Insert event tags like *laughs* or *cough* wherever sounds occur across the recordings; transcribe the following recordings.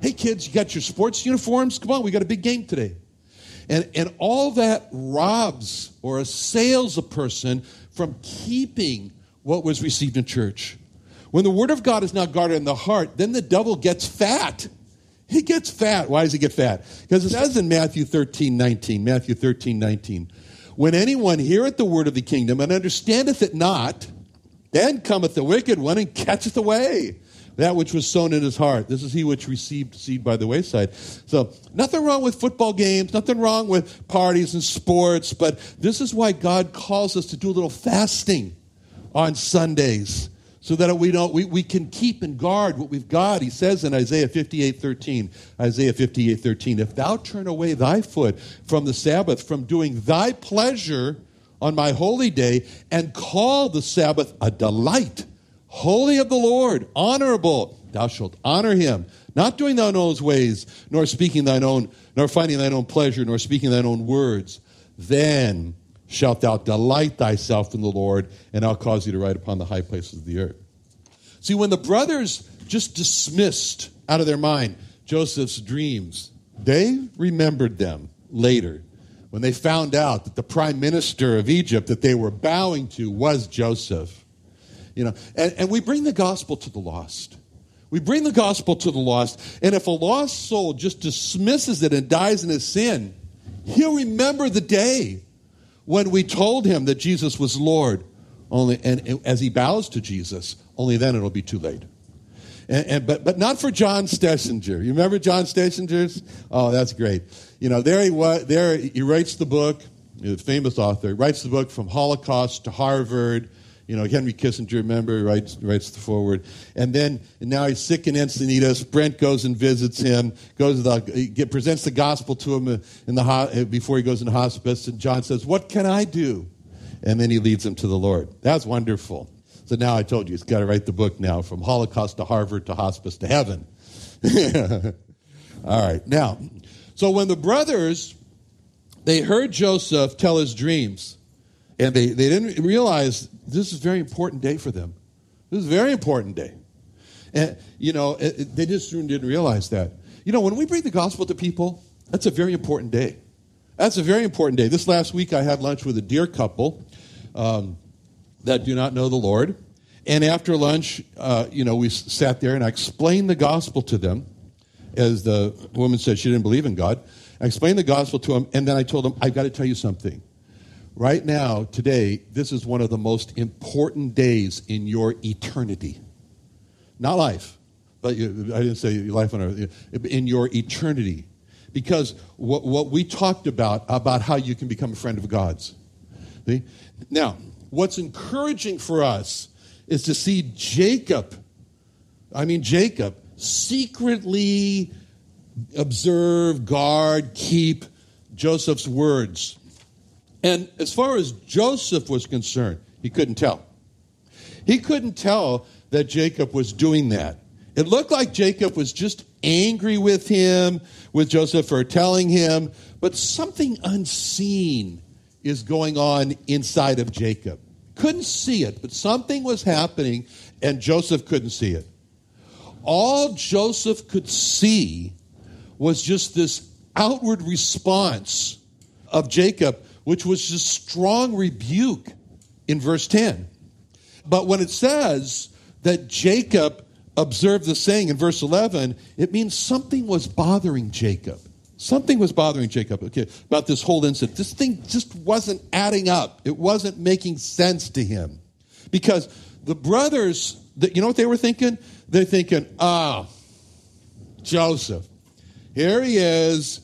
Hey, kids, you got your sports uniforms? Come on, we got a big game today. And, and all that robs or assails a person from keeping what was received in church. When the Word of God is not guarded in the heart, then the devil gets fat. He gets fat. Why does he get fat? Because it says in Matthew 13, 19, Matthew 13, 19, when anyone heareth the word of the kingdom and understandeth it not, then cometh the wicked one and catcheth away that which was sown in his heart. This is he which received seed by the wayside. So, nothing wrong with football games, nothing wrong with parties and sports, but this is why God calls us to do a little fasting on Sundays so that we don't we, we can keep and guard what we've got. He says in Isaiah 58, 13, Isaiah 58, 13, if thou turn away thy foot from the Sabbath, from doing thy pleasure on my holy day, and call the Sabbath a delight holy of the Lord, honorable. Thou shalt honor him, not doing thine own ways, nor speaking thine own, nor finding thine own pleasure, nor speaking thine own words. Then shalt thou delight thyself in the Lord, and I'll cause thee to ride upon the high places of the earth. See, when the brothers just dismissed out of their mind Joseph's dreams, they remembered them later when they found out that the prime minister of Egypt that they were bowing to was Joseph. You know, and, and we bring the gospel to the lost. We bring the gospel to the lost. And if a lost soul just dismisses it and dies in his sin, he'll remember the day when we told him that Jesus was Lord. Only, and as he bows to Jesus, only then it'll be too late. And, and, but, but not for John Stoessinger. You remember John Stoessinger's? Oh, that's great. You know, there he was, there he writes the book, the famous author, writes the book from Holocaust to Harvard, you know, Henry Kissinger, remember, writes, writes the foreword. And then and now he's sick in Encinitas. Brent goes and visits him, goes to the, he get, presents the gospel to him uh, in the, uh, before he goes into hospice. And John says, What can I do? And then he leads him to the Lord. That's wonderful. So now I told you, he's got to write the book now from Holocaust to Harvard to hospice to heaven. *laughs* All right. Now, so when the brothers, they heard Joseph tell his dreams, and they, they didn't realize this is a very important day for them. This is a very important day. And, you know, it, it, they just didn't realize that. You know, when we bring the gospel to people, that's a very important day. That's a very important day. This last week, I had lunch with a dear couple um, that do not know the Lord. And after lunch, uh, you know, we sat there and I explained the gospel to them. As the woman said, she didn't believe in God. I explained the gospel to them, and then I told them, I've got to tell you something. Right now, today, this is one of the most important days in your eternity. Not life, but I didn't say life on earth, in your eternity. Because what, what we talked about, about how you can become a friend of God's. See? Now, what's encouraging for us is to see Jacob, I mean, Jacob, secretly observe, guard, keep Joseph's words. And as far as Joseph was concerned, he couldn't tell. He couldn't tell that Jacob was doing that. It looked like Jacob was just angry with him, with Joseph for telling him, but something unseen is going on inside of Jacob. Couldn't see it, but something was happening, and Joseph couldn't see it. All Joseph could see was just this outward response of Jacob which was just strong rebuke in verse 10. But when it says that Jacob observed the saying in verse 11, it means something was bothering Jacob. Something was bothering Jacob okay, about this whole incident. This thing just wasn't adding up. It wasn't making sense to him. Because the brothers, you know what they were thinking? They're thinking, ah, Joseph, here he is.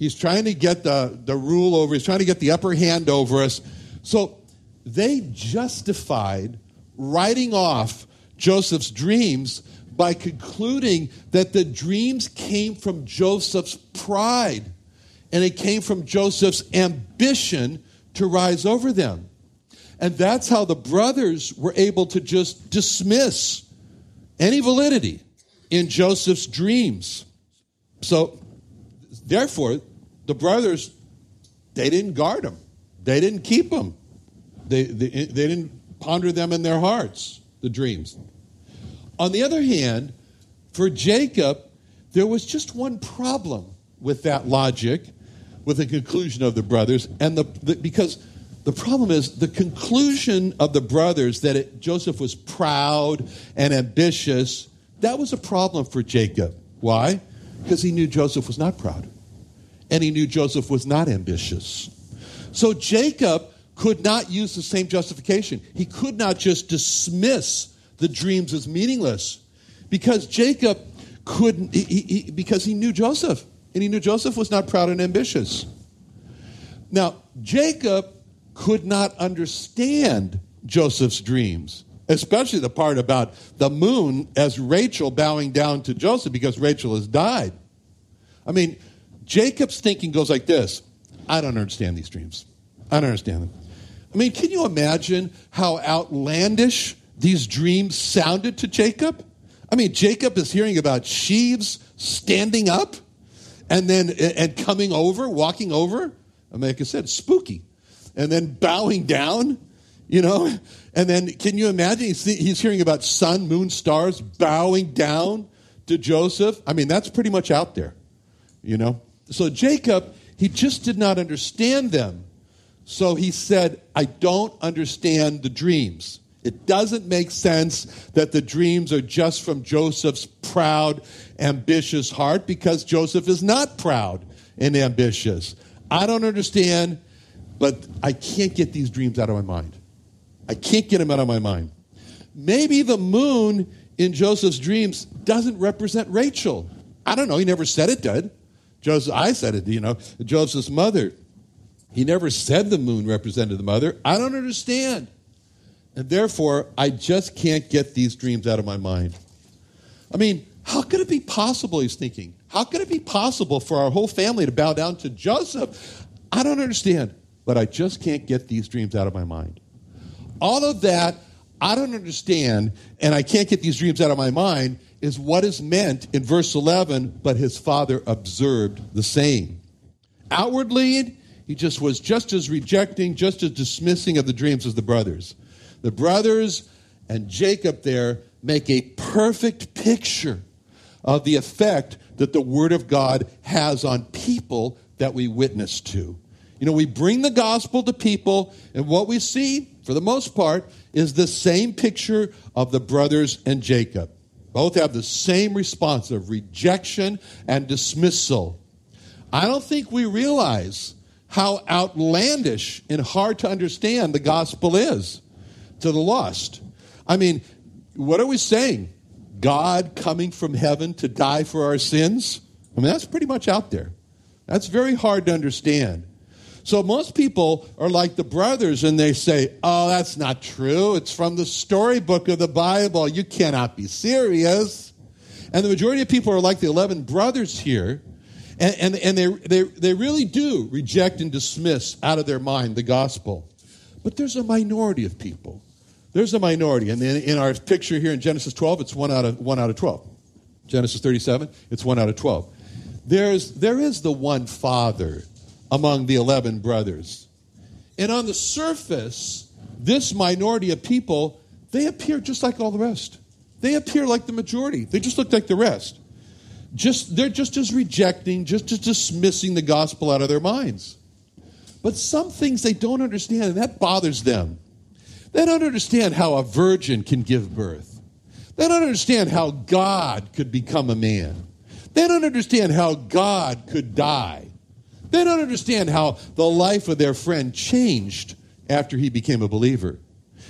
He's trying to get the, the rule over, he's trying to get the upper hand over us. So they justified writing off Joseph's dreams by concluding that the dreams came from Joseph's pride and it came from Joseph's ambition to rise over them. And that's how the brothers were able to just dismiss any validity in Joseph's dreams. So, therefore, the brothers, they didn't guard them, they didn't keep them, they, they, they didn't ponder them in their hearts, the dreams. On the other hand, for Jacob, there was just one problem with that logic, with the conclusion of the brothers, and the, the because the problem is the conclusion of the brothers that it, Joseph was proud and ambitious. That was a problem for Jacob. Why? Because he knew Joseph was not proud, and he knew Joseph was not ambitious. So Jacob could not use the same justification. He could not just dismiss the dreams as meaningless because Jacob couldn't, he, he, because he knew Joseph, and he knew Joseph was not proud and ambitious. Now, Jacob could not understand Joseph's dreams, especially the part about the moon as Rachel bowing down to Joseph because Rachel has died. I mean, Jacob's thinking goes like this I don't understand these dreams. I don't understand them. I mean, can you imagine how outlandish these dreams sounded to Jacob? I mean, Jacob is hearing about sheaves standing up and then and coming over, walking over. I mean, like I said, spooky. And then bowing down, you know. And then can you imagine he's hearing about sun, moon, stars bowing down to Joseph? I mean, that's pretty much out there, you know. So Jacob, he just did not understand them. So he said, I don't understand the dreams. It doesn't make sense that the dreams are just from Joseph's proud, ambitious heart because Joseph is not proud and ambitious. I don't understand, but I can't get these dreams out of my mind. I can't get them out of my mind. Maybe the moon in Joseph's dreams doesn't represent Rachel. I don't know. He never said it did. Joseph, I said it, you know, Joseph's mother. He never said the moon represented the mother. I don't understand. And therefore, I just can't get these dreams out of my mind. I mean, how could it be possible, he's thinking? How could it be possible for our whole family to bow down to Joseph? I don't understand, but I just can't get these dreams out of my mind. All of that, I don't understand, and I can't get these dreams out of my mind, is what is meant in verse 11, but his father observed the same. Outwardly, he just was just as rejecting, just as dismissing of the dreams as the brothers. The brothers and Jacob there make a perfect picture of the effect that the Word of God has on people that we witness to. You know, we bring the gospel to people, and what we see, for the most part, is the same picture of the brothers and Jacob. Both have the same response of rejection and dismissal. I don't think we realize how outlandish and hard to understand the gospel is to the lost. I mean, what are we saying? God coming from heaven to die for our sins? I mean, that's pretty much out there. That's very hard to understand. So most people are like the brothers and they say, oh, that's not true. It's from the storybook of the Bible. You cannot be serious. And the majority of people are like the 11 brothers here. And, and, and they, they, they really do reject and dismiss out of their mind the gospel. But there's a minority of people there's a minority. And in, in our picture here in Genesis 12, it's one out of, one out of 12. Genesis 37, it's one out of 12. There's, there is the one father among the 11 brothers. And on the surface, this minority of people, they appear just like all the rest. They appear like the majority. They just look like the rest. Just, they're just as rejecting, just as dismissing the gospel out of their minds. But some things they don't understand, and that bothers them. They don't understand how a virgin can give birth. They don't understand how God could become a man. They don't understand how God could die. They don't understand how the life of their friend changed after he became a believer.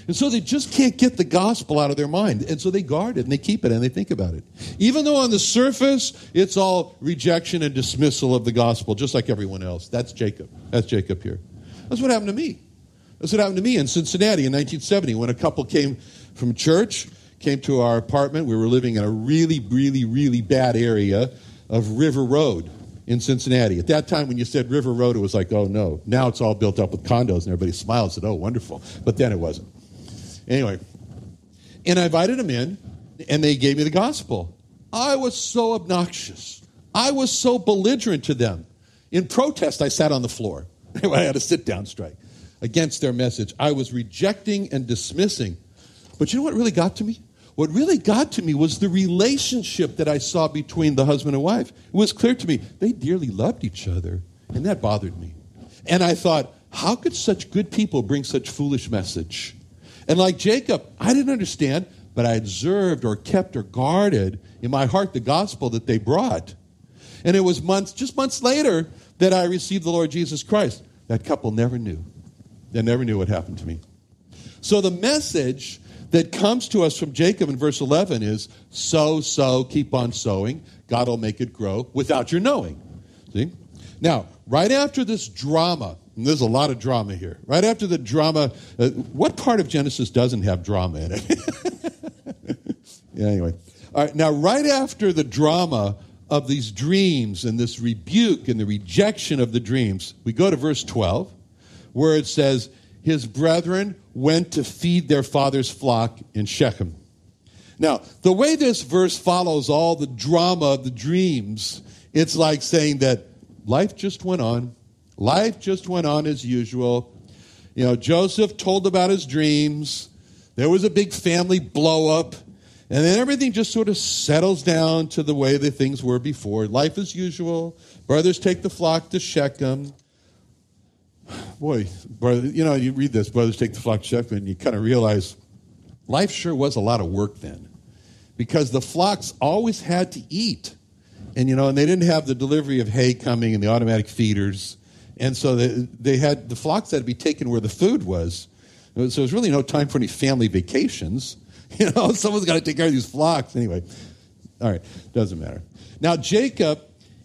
And so they just can't get the gospel out of their mind. And so they guard it and they keep it and they think about it. Even though on the surface it's all rejection and dismissal of the gospel, just like everyone else. That's Jacob. That's Jacob here. That's what happened to me. That's what happened to me in Cincinnati in 1970 when a couple came from church, came to our apartment. We were living in a really, really, really bad area of River Road in Cincinnati. At that time, when you said River Road, it was like, oh no. Now it's all built up with condos and everybody smiles and said, oh, wonderful. But then it wasn't. Anyway, and I invited them in and they gave me the gospel. I was so obnoxious. I was so belligerent to them. In protest, I sat on the floor. *laughs* I had a sit down strike against their message. I was rejecting and dismissing. But you know what really got to me? What really got to me was the relationship that I saw between the husband and wife. It was clear to me they dearly loved each other, and that bothered me. And I thought, how could such good people bring such foolish message? And like Jacob, I didn't understand, but I observed or kept or guarded in my heart the gospel that they brought. And it was months, just months later, that I received the Lord Jesus Christ. That couple never knew. They never knew what happened to me. So the message that comes to us from Jacob in verse 11 is sow, sow, keep on sowing. God will make it grow without your knowing. See? Now, right after this drama, and there's a lot of drama here, right after the drama, uh, what part of Genesis doesn't have drama in it? *laughs* yeah, anyway. All right, now, right after the drama of these dreams and this rebuke and the rejection of the dreams, we go to verse 12 where it says, His brethren went to feed their father's flock in Shechem. Now, the way this verse follows all the drama of the dreams, it's like saying that life just went on. Life just went on as usual. You know, Joseph told about his dreams. There was a big family blow up. And then everything just sort of settles down to the way that things were before. Life as usual. Brothers take the flock to Shechem boy, brother, you know, you read this, brothers take the flock to Shechem, and you kind of realize life sure was a lot of work then, because the flocks always had to eat, and you know, and they didn't have the delivery of hay coming and the automatic feeders, and so they, they had the flocks had to be taken where the food was. So there's really no time for any family vacations. *laughs* You know, someone's got to take care of these flocks anyway. All right, doesn't matter. Now Jacob,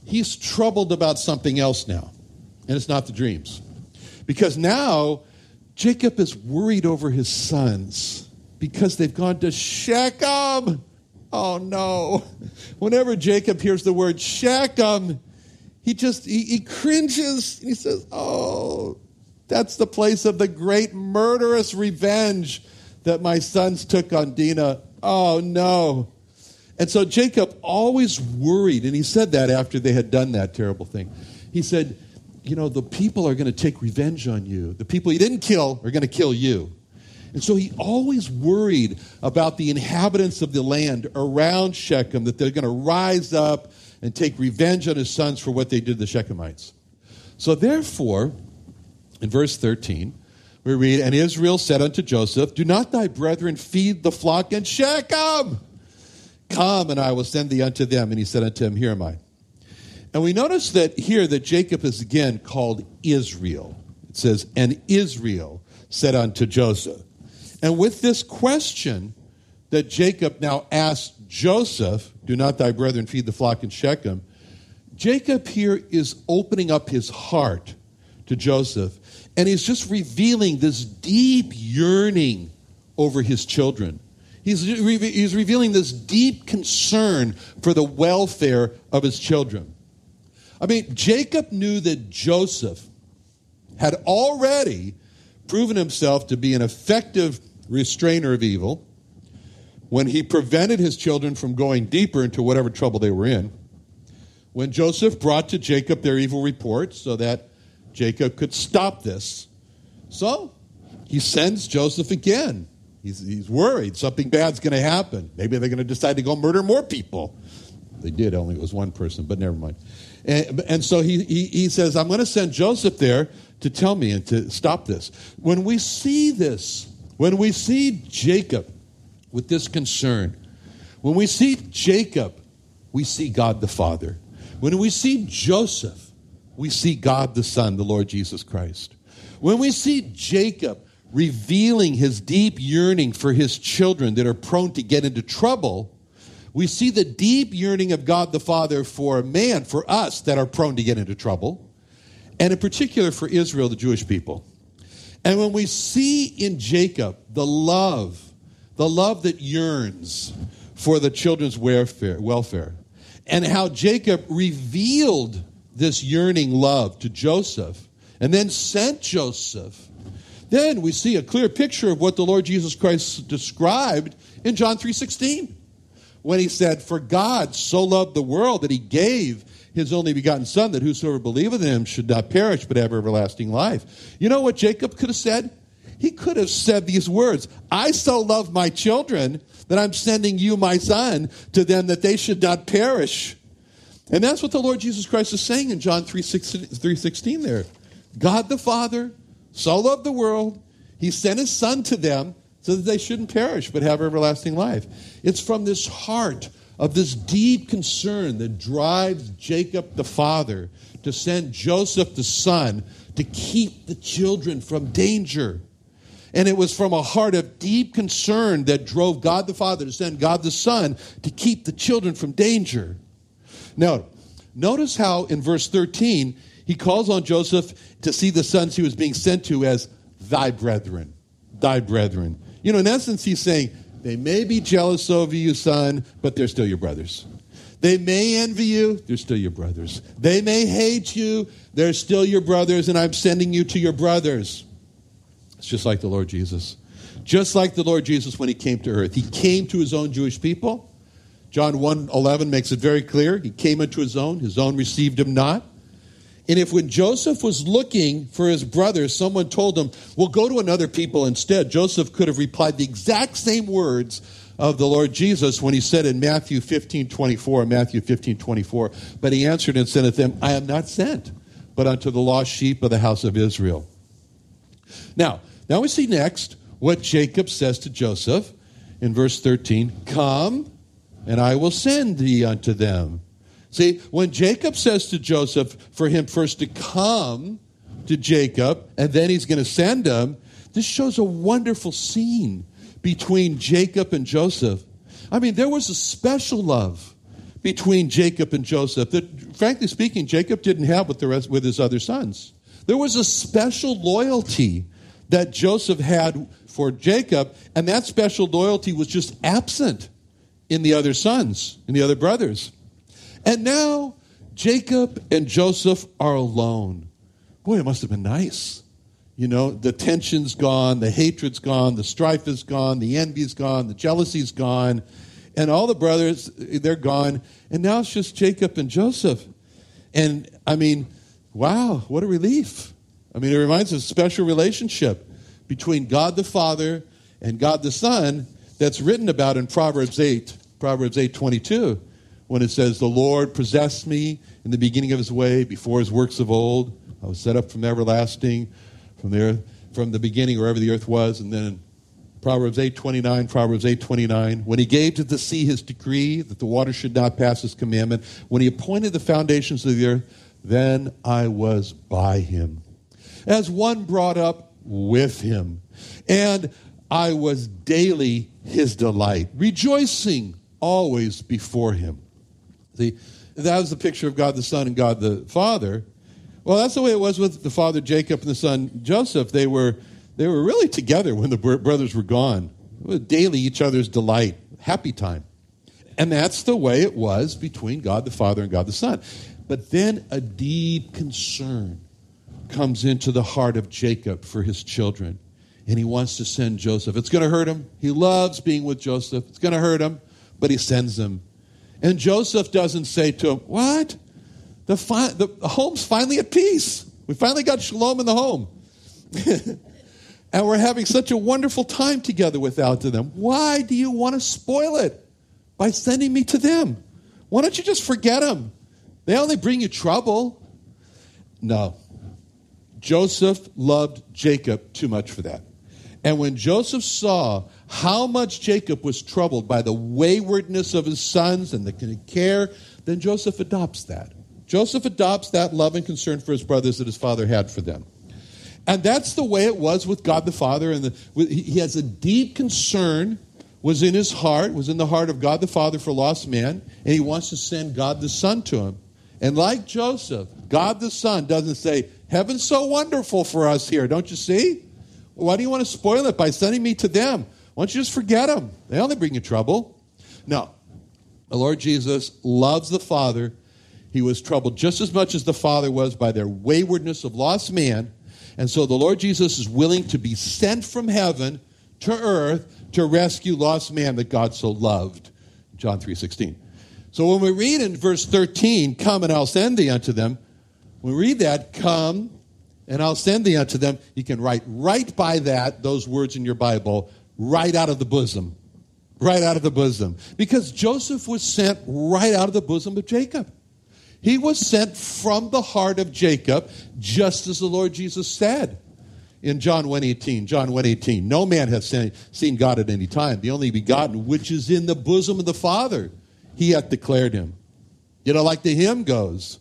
he's troubled about something else now, and it's not the dreams. Because now Jacob is worried over his sons because they've gone to Shechem. Oh no. Whenever Jacob hears the word Shechem, he just he, he cringes. And he says, Oh, that's the place of the great murderous revenge that my sons took on Dinah. Oh no. And so Jacob always worried, and he said that after they had done that terrible thing. He said, you know, the people are going to take revenge on you. The people you didn't kill are going to kill you. And so he always worried about the inhabitants of the land around Shechem, that they're going to rise up and take revenge on his sons for what they did to the Shechemites. So therefore, in verse 13, we read, And Israel said unto Joseph, Do not thy brethren feed the flock in Shechem? Come, and I will send thee unto them. And he said unto him, Here am I. And we notice that here that Jacob is again called Israel. It says, And Israel said unto Joseph. And with this question that Jacob now asks Joseph, Do not thy brethren feed the flock in Shechem? Jacob here is opening up his heart to Joseph. And he's just revealing this deep yearning over his children. He's, he's revealing this deep concern for the welfare of his children. I mean, Jacob knew that Joseph had already proven himself to be an effective restrainer of evil when he prevented his children from going deeper into whatever trouble they were in. When Joseph brought to Jacob their evil reports so that Jacob could stop this. So he sends Joseph again. He's, he's worried something bad's going to happen. Maybe they're going to decide to go murder more people. They did, only it was one person, but never mind. And, and so he, he, he says, I'm going to send Joseph there to tell me and to stop this. When we see this, when we see Jacob with this concern, when we see Jacob we see God the Father. When we see Joseph, we see God the Son, the Lord Jesus Christ. When we see Jacob revealing his deep yearning for his children that are prone to get into trouble, we see the deep yearning of God the Father for man, for us that are prone to get into trouble, and in particular for Israel, the Jewish people. And when we see in Jacob the love, the love that yearns for the children's welfare, welfare and how Jacob revealed this yearning love to Joseph and then sent Joseph, then we see a clear picture of what the Lord Jesus Christ described in John 3:16 when he said, "For God so loved the world that he gave his only begotten son that whosoever believeth in him should not perish but have everlasting life." You know what Jacob could have said? He could have said these words, "I so love my children that I'm sending you my son to them that they should not perish." And that's what the Lord Jesus Christ is saying in John 3:16 there. God the Father so loved the world, he sent his son to them so that they shouldn't perish but have everlasting life. It's from this heart of this deep concern that drives Jacob the father to send Joseph the son to keep the children from danger. And it was from a heart of deep concern that drove God the Father to send God the Son to keep the children from danger. Now, notice how in verse 13 he calls on Joseph to see the sons he was being sent to as thy brethren. Thy brethren. You know, in essence, he's saying, they may be jealous over you, son, but they're still your brothers. They may envy you, they're still your brothers. They may hate you, they're still your brothers, and I'm sending you to your brothers. It's just like the Lord Jesus. Just like the Lord Jesus when he came to earth. He came to his own Jewish people. John 1 11 makes it very clear. He came into his own, his own received him not. And if when Joseph was looking for his brothers, someone told him, Well, go to another people instead, Joseph could have replied the exact same words of the Lord Jesus when he said in Matthew 15 24, Matthew 15 24, but he answered and said to them, I am not sent, but unto the lost sheep of the house of Israel. Now, now we see next what Jacob says to Joseph in verse 13 Come, and I will send thee unto them. See, when Jacob says to Joseph for him first to come to Jacob, and then he's going to send him, this shows a wonderful scene between Jacob and Joseph. I mean, there was a special love between Jacob and Joseph that, frankly speaking, Jacob didn't have with, the rest, with his other sons. There was a special loyalty that Joseph had for Jacob, and that special loyalty was just absent in the other sons, in the other brothers. And now Jacob and Joseph are alone. Boy, it must have been nice. You know, the tension's gone, the hatred's gone, the strife is gone, the envy's gone, the jealousy's gone, and all the brothers, they're gone. And now it's just Jacob and Joseph. And I mean, wow, what a relief. I mean, it reminds us of a special relationship between God the Father and God the Son that's written about in Proverbs 8, Proverbs 8 22 when it says, The Lord possessed me in the beginning of his way, before his works of old. I was set up from everlasting, from there, from the beginning, wherever the earth was. And then Proverbs 8.29, Proverbs 8.29, when he gave to the sea his decree that the water should not pass his commandment, when he appointed the foundations of the earth, then I was by him. As one brought up with him. And I was daily his delight, rejoicing always before him. See, that was the picture of God the Son and God the Father. Well, that's the way it was with the father Jacob and the son Joseph. They were, they were really together when the brothers were gone. It was daily each other's delight, happy time. And that's the way it was between God the Father and God the Son. But then a deep concern comes into the heart of Jacob for his children. And he wants to send Joseph. It's going to hurt him. He loves being with Joseph. It's going to hurt him, but he sends him. And Joseph doesn't say to him, What? The, fi- the home's finally at peace. We finally got shalom in the home. *laughs* and we're having such a wonderful time together without them. Why do you want to spoil it by sending me to them? Why don't you just forget them? They only bring you trouble. No. Joseph loved Jacob too much for that. And when Joseph saw how much Jacob was troubled by the waywardness of his sons and the care, then Joseph adopts that. Joseph adopts that love and concern for his brothers that his father had for them. And that's the way it was with God the Father. And the, he has a deep concern, was in his heart, was in the heart of God the Father for lost man, and he wants to send God the Son to him. And like Joseph, God the Son doesn't say, Heaven's so wonderful for us here, don't you see? Why do you want to spoil it by sending me to them? Why don't you just forget them? They only bring you trouble. No. The Lord Jesus loves the Father. He was troubled just as much as the Father was by their waywardness of lost man. And so the Lord Jesus is willing to be sent from heaven to earth to rescue lost man that God so loved. John 3:16. So when we read in verse 13, come and I'll send thee unto them, when we read that, come and I'll send thee unto uh, them, you can write right by that those words in your Bible, right out of the bosom. Right out of the bosom. Because Joseph was sent right out of the bosom of Jacob. He was sent from the heart of Jacob, just as the Lord Jesus said in John 1:18. John 1:18. No man has seen God at any time. The only begotten, which is in the bosom of the Father, he hath declared him. You know, like the hymn goes.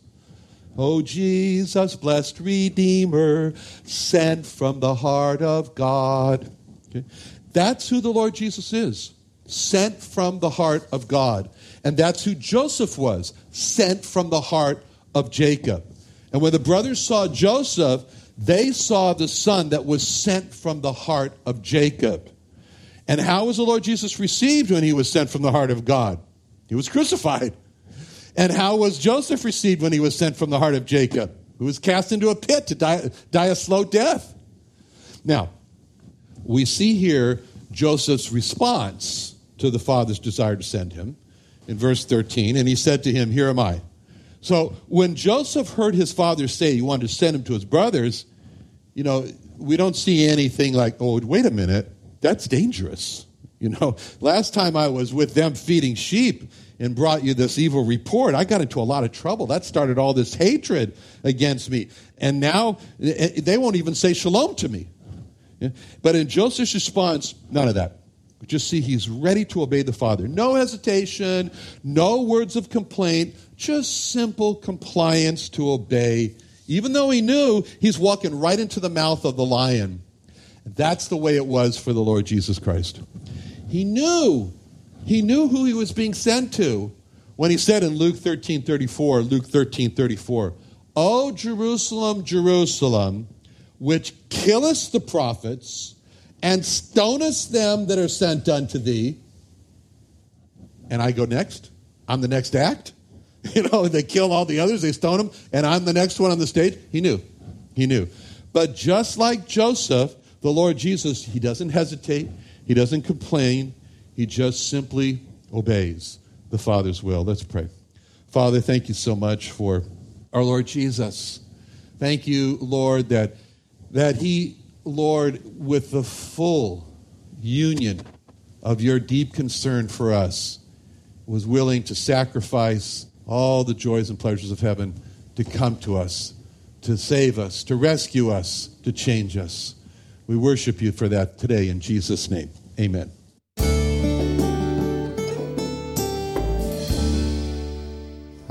Oh, Jesus, blessed Redeemer, sent from the heart of God. Okay. That's who the Lord Jesus is, sent from the heart of God. And that's who Joseph was, sent from the heart of Jacob. And when the brothers saw Joseph, they saw the son that was sent from the heart of Jacob. And how was the Lord Jesus received when he was sent from the heart of God? He was crucified. And how was Joseph received when he was sent from the heart of Jacob? Who was cast into a pit to die, die a slow death. Now, we see here Joseph's response to the father's desire to send him in verse 13. And he said to him, Here am I. So when Joseph heard his father say he wanted to send him to his brothers, you know, we don't see anything like, oh, wait a minute, that's dangerous. You know, last time I was with them feeding sheep and brought you this evil report, I got into a lot of trouble. That started all this hatred against me. And now eh, eh, they won't even say shalom to me. But in Joseph's response, none of that. Just see he's ready to obey the Father. No hesitation, no words of complaint, just simple compliance to obey, even though he knew he's walking right into the mouth of the lion. That's the way it was for the Lord Jesus Christ. He knew, he knew who he was being sent to when he said in Luke 13 34, Luke 13 34, O Jerusalem, Jerusalem, which killest the prophets and stonest them that are sent unto thee. And I go next. I'm the next act. *laughs* You know, they kill all the others, they stone them, and I'm the next one on the stage. He knew. He knew. But just like Joseph, the Lord Jesus, he doesn't hesitate, he doesn't complain, he just simply obeys the Father's will. Let's pray. Father, thank you so much for our Lord Jesus. Thank you, Lord, that that he, Lord, with the full union of your deep concern for us, was willing to sacrifice all the joys and pleasures of heaven to come to us, to save us, to rescue us, to change us. We worship you for that today in Jesus' name. Amen.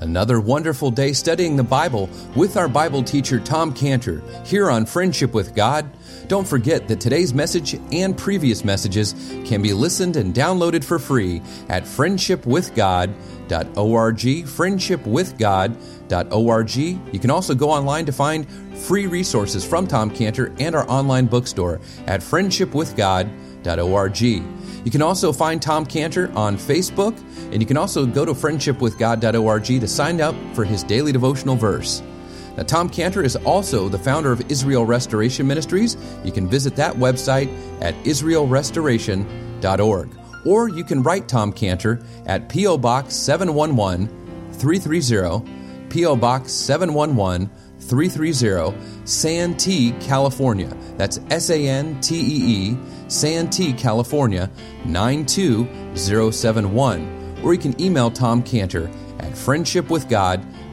Another wonderful day studying the Bible with our Bible teacher Tom Cantor here on Friendship with God. Don't forget that today's message and previous messages can be listened and downloaded for free at friendshipwithgod.org. Friendshipwithgod.org. You can also go online to find free resources from Tom Cantor and our online bookstore at friendshipwithgod.org. You can also find Tom Cantor on Facebook, and you can also go to friendshipwithgod.org to sign up for his daily devotional verse. Now, Tom Cantor is also the founder of Israel Restoration Ministries. You can visit that website at israelrestoration.org. Or you can write Tom Cantor at P.O. Box 711 330, P.O. Box 711 330, Santee, California. That's S A N T E E Santee, California 92071. Or you can email Tom Cantor at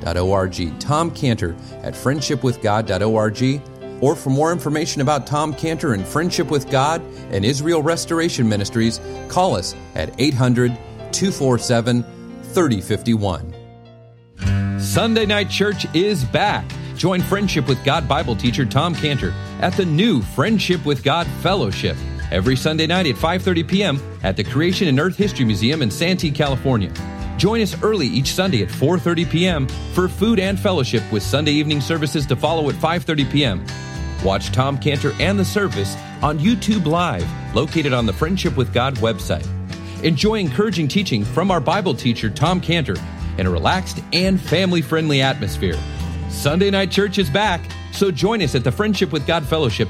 friendshipwithgod.org. Tom Cantor at friendshipwithgod.org. or for more information about Tom Cantor and Friendship with God and Israel Restoration Ministries, call us at 800 247 3051. Sunday Night Church is back. Join Friendship with God Bible teacher Tom Cantor at the new Friendship with God Fellowship every Sunday night at 5:30 p.m. at the Creation and Earth History Museum in Santee, California. Join us early each Sunday at 4:30 p.m. for food and fellowship with Sunday evening services to follow at 5:30 p.m. Watch Tom Cantor and the service on YouTube Live, located on the Friendship with God website. Enjoy encouraging teaching from our Bible teacher Tom Cantor in a relaxed and family-friendly atmosphere. Sunday Night Church is back, so join us at the Friendship with God Fellowship